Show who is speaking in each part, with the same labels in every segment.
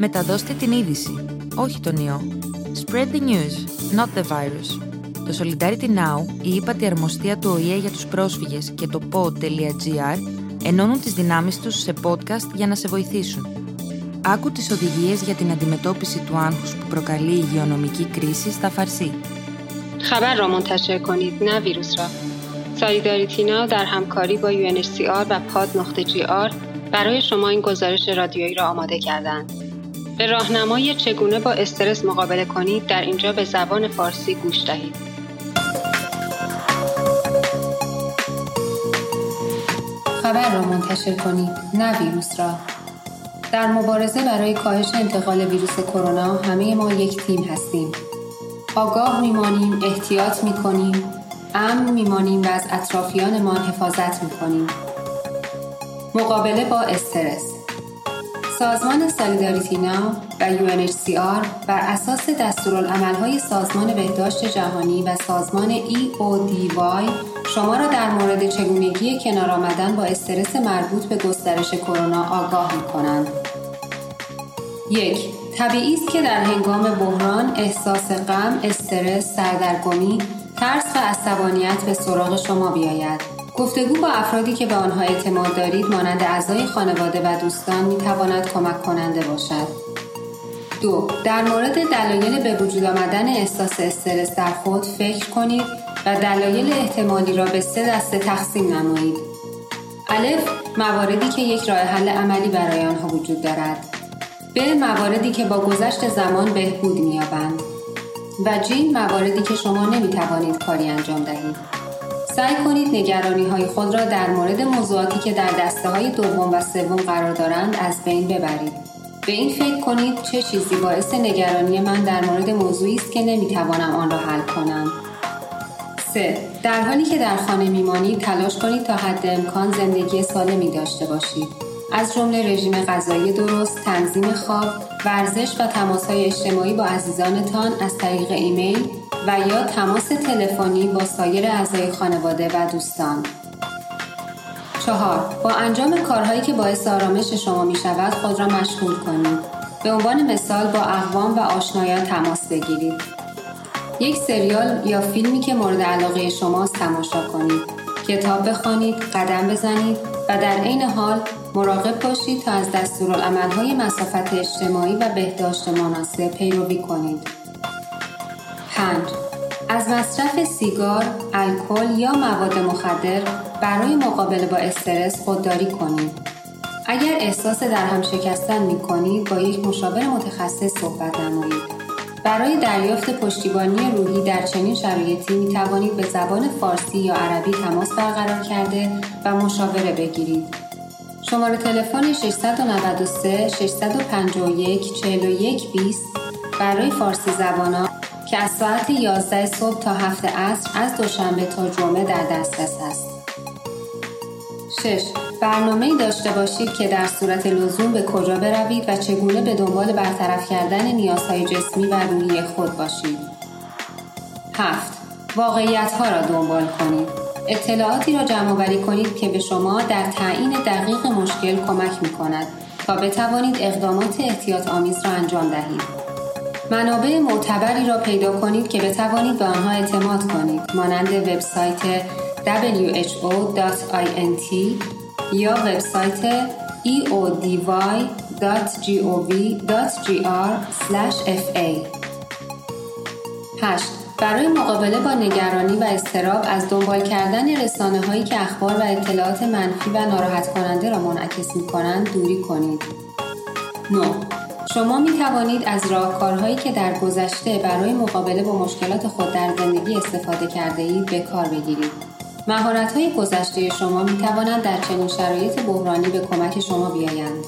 Speaker 1: Μεταδώστε την είδηση, όχι τον ιό. Spread the news, not the virus. Το Solidarity Now, η ύπατη αρμοστία του ΟΗΕ για τους πρόσφυγες και το pod.gr ενώνουν τις δυνάμεις τους σε podcast για να σε βοηθήσουν. Άκου τις οδηγίες για την αντιμετώπιση του άγχους που προκαλεί η υγειονομική κρίση στα Φαρσί.
Speaker 2: خبر را منتشر کنید نه ویروس را سالیداریتی ناو در همکاری با UNHCR و پاد نقطه جی آر برای شما این گزارش رادیویی را آماده کردند. به راهنمای چگونه با استرس مقابله کنید در اینجا به زبان فارسی گوش دهید. خبر را منتشر کنید نه ویروس را. در مبارزه برای کاهش انتقال ویروس کرونا همه ما یک تیم هستیم. آگاه میمانیم احتیاط می‌کنیم امن میمانیم و از اطرافیانمان حفاظت می‌کنیم. مقابله با استرس. سازمان سالیداریتی ناو و UNHCR بر اساس دستورالعملهای سازمان بهداشت جهانی و سازمان EODY شما را در مورد چگونگی کنار آمدن با استرس مربوط به گسترش کرونا آگاه می کنند. یک طبیعی است که در هنگام بحران احساس غم، استرس، سردرگمی، ترس و عصبانیت به سراغ شما بیاید. گفتگو با افرادی که به آنها اعتماد دارید مانند اعضای خانواده و دوستان می تواند کمک کننده باشد. دو در مورد دلایل به وجود آمدن احساس استرس در خود فکر کنید و دلایل احتمالی را به سه دسته تقسیم نمایید. الف مواردی که یک راه حل عملی برای آنها وجود دارد. ب مواردی که با گذشت زمان بهبود می‌یابند. و جین مواردی که شما نمی توانید کاری انجام دهید. سعی کنید نگرانی های خود را در مورد موضوعاتی که در دسته های دوم و سوم قرار دارند از بین ببرید. به این فکر کنید چه چیزی باعث نگرانی من در مورد موضوعی است که نمی‌توانم آن را حل کنم. 3. در حالی که در خانه میمانید تلاش کنید تا حد امکان زندگی سالمی داشته باشید. از جمله رژیم غذایی درست، تنظیم خواب، ورزش و تماسهای اجتماعی با عزیزانتان از طریق ایمیل و یا تماس تلفنی با سایر اعضای خانواده و دوستان. چهار با انجام کارهایی که باعث آرامش شما می شود خود را مشغول کنید. به عنوان مثال با اقوام و آشنایان تماس بگیرید. یک سریال یا فیلمی که مورد علاقه شماست تماشا کنید. کتاب بخوانید، قدم بزنید و در عین حال مراقب باشید تا از دستورالعملهای مسافت اجتماعی و بهداشت مناسب پیروی کنید. 5. از مصرف سیگار، الکل یا مواد مخدر برای مقابله با استرس خودداری کنید. اگر احساس در هم شکستن می کنید با یک مشاور متخصص صحبت نمایید. برای دریافت پشتیبانی روحی در چنین شرایطی می توانید به زبان فارسی یا عربی تماس برقرار کرده و مشاوره بگیرید. شماره تلفن 693 651 41 20 برای فارسی زبانان که از ساعت 11 صبح تا هفت عصر از دوشنبه تا جمعه در دسترس است. 6. برنامه داشته باشید که در صورت لزوم به کجا بروید و چگونه به دنبال برطرف کردن نیازهای جسمی و روحی خود باشید. 7. واقعیت ها را دنبال کنید. اطلاعاتی را جمع وری کنید که به شما در تعیین دقیق مشکل کمک می کند تا بتوانید اقدامات احتیاط آمیز را انجام دهید. منابع معتبری را پیدا کنید که بتوانید به آنها اعتماد کنید مانند وبسایت who.int یا وبسایت eody.gov.gr/fa 8. برای مقابله با نگرانی و استراب از دنبال کردن رسانه هایی که اخبار و اطلاعات منفی و ناراحت کننده را منعکس می کنند دوری کنید. 9. شما می توانید از راهکارهایی که در گذشته برای مقابله با مشکلات خود در زندگی استفاده کرده اید به کار بگیرید. مهارت های گذشته شما می توانند در چنین شرایط بحرانی به کمک شما بیایند.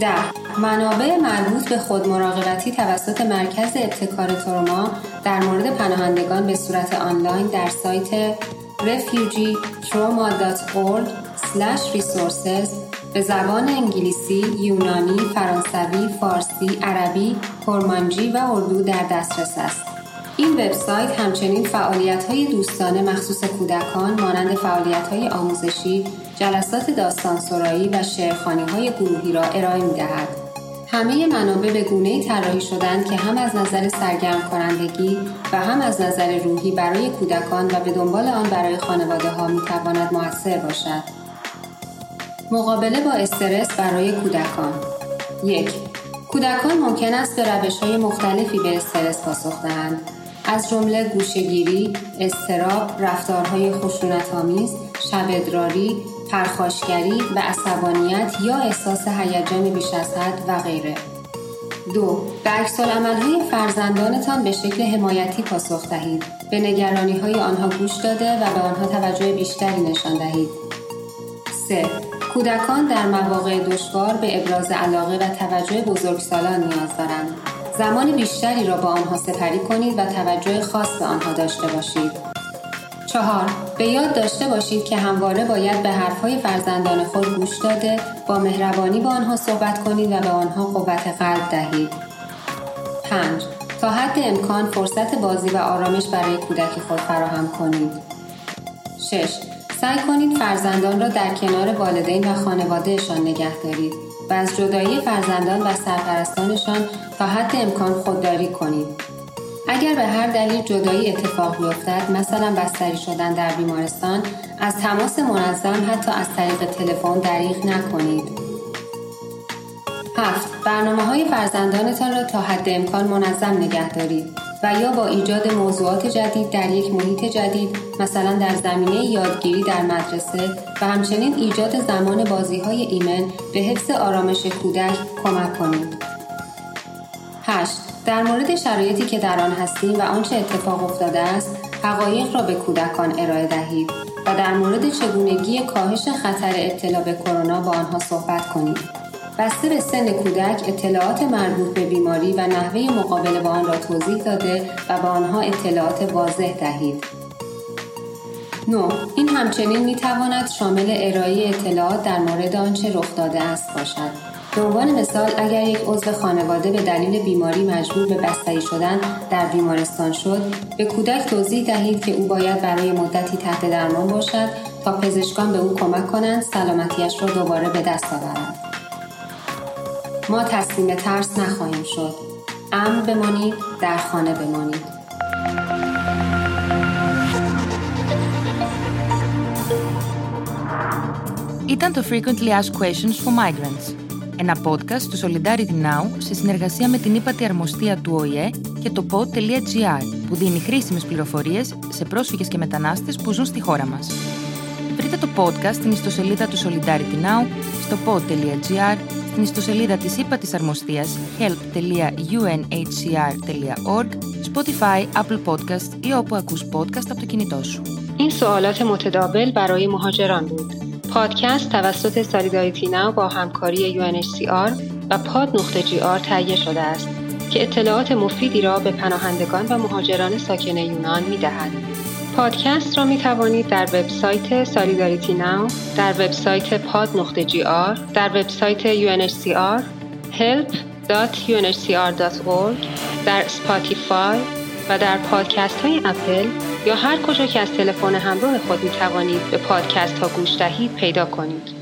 Speaker 2: ده منابع مربوط به خود مراقبتی توسط مرکز ابتکار تروما در مورد پناهندگان به صورت آنلاین در سایت refugeetrauma.org/resources به زبان انگلیسی، یونانی، فرانسوی، فارسی، عربی، کرمانجی و اردو در دسترس است. این وبسایت همچنین فعالیت های دوستانه مخصوص کودکان مانند فعالیت های آموزشی، جلسات داستان سرایی و شعرخانی های گروهی را ارائه می دهد. همه منابع به گونه طراحی شدند که هم از نظر سرگرم کنندگی و هم از نظر روحی برای کودکان و به دنبال آن برای خانواده ها می تواند موثر باشد. مقابله با استرس برای کودکان یک کودکان ممکن است به روش های مختلفی به استرس پاسخ دهند از جمله گوشگیری، استراب، رفتارهای خشونت‌آمیز، شبدراری، پرخاشگری و عصبانیت یا احساس هیجان بیش از حد و غیره. دو به عکس های فرزندانتان به شکل حمایتی پاسخ دهید به نگرانی های آنها گوش داده و به آنها توجه بیشتری نشان دهید 3. کودکان در مواقع دشوار به ابراز علاقه و توجه بزرگسالان نیاز دارند زمان بیشتری را با آنها سپری کنید و توجه خاص به آنها داشته باشید. چهار به یاد داشته باشید که همواره باید به حرفهای فرزندان خود گوش داده با مهربانی با آنها صحبت کنید و به آنها قوت قلب دهید. 5. تا حد امکان فرصت بازی و آرامش برای کودک خود فراهم کنید. 6. سعی کنید فرزندان را در کنار والدین و خانوادهشان نگه دارید و از جدایی فرزندان و سرپرستانشان تا حد امکان خودداری کنید. اگر به هر دلیل جدایی اتفاق بیفتد مثلا بستری شدن در بیمارستان از تماس منظم حتی از طریق تلفن دریغ نکنید. هفت برنامه های فرزندانتان را تا حد امکان منظم نگه دارید. و یا با ایجاد موضوعات جدید در یک محیط جدید مثلا در زمینه یادگیری در مدرسه و همچنین ایجاد زمان بازی های ایمن به حفظ آرامش کودک کمک کنید. 8. در مورد شرایطی که در آن هستیم و آنچه اتفاق افتاده است حقایق را به کودکان ارائه دهید و در مورد چگونگی کاهش خطر ابتلا به کرونا با آنها صحبت کنید. بسته به سن کودک اطلاعات مربوط به بیماری و نحوه مقابله با آن را توضیح داده و به آنها اطلاعات واضح دهید. 9. این همچنین می تواند شامل ارائه اطلاعات در مورد آنچه رخ داده است باشد. به عنوان مثال اگر یک عضو خانواده به دلیل بیماری مجبور به بستری شدن در بیمارستان شد به کودک توضیح دهید که او باید برای مدتی تحت درمان باشد تا پزشکان به او کمک کنند سلامتیش را دوباره به دست آورد ما تسلیم ترس نخواهیم شد امن بمانید در خانه بمانید
Speaker 1: Ήταν το Frequently Asked Questions for Migrants, ένα podcast του Solidarity Now σε συνεργασία με την ύπατη αρμοστία του ΟΗΕ και το pod.gr που δίνει χρήσιμες πληροφορίες σε πρόσφυγες και μετανάστες που ζουν στη χώρα μας. Βρείτε το podcast στην ιστοσελίδα του Solidarity Now στο pod.gr στην ιστοσελίδα της ΥΠΑ της Αρμοστίας help.unhcr.org, Spotify, Apple Podcast ή όπου ακούς podcast από το κινητό σου.
Speaker 2: این سوالات متداول برای مهاجران بود. پادکست توسط سالیداریتی ناو با همکاری UNHCR و پاد نقطه جی آر تهیه شده است که اطلاعات مفیدی را به پناهندگان و مهاجران ساکن یونان می دهد. پادکست را می توانید در وبسایت سالیداریتی ناو، در وبسایت پاد نقطه جی آر، در وبسایت UNHCR، help.unhcr.org، در Spotify و در پادکست های اپل یا هر کجا که از تلفن همراه خود می توانید به پادکست ها گوش دهید پیدا کنید.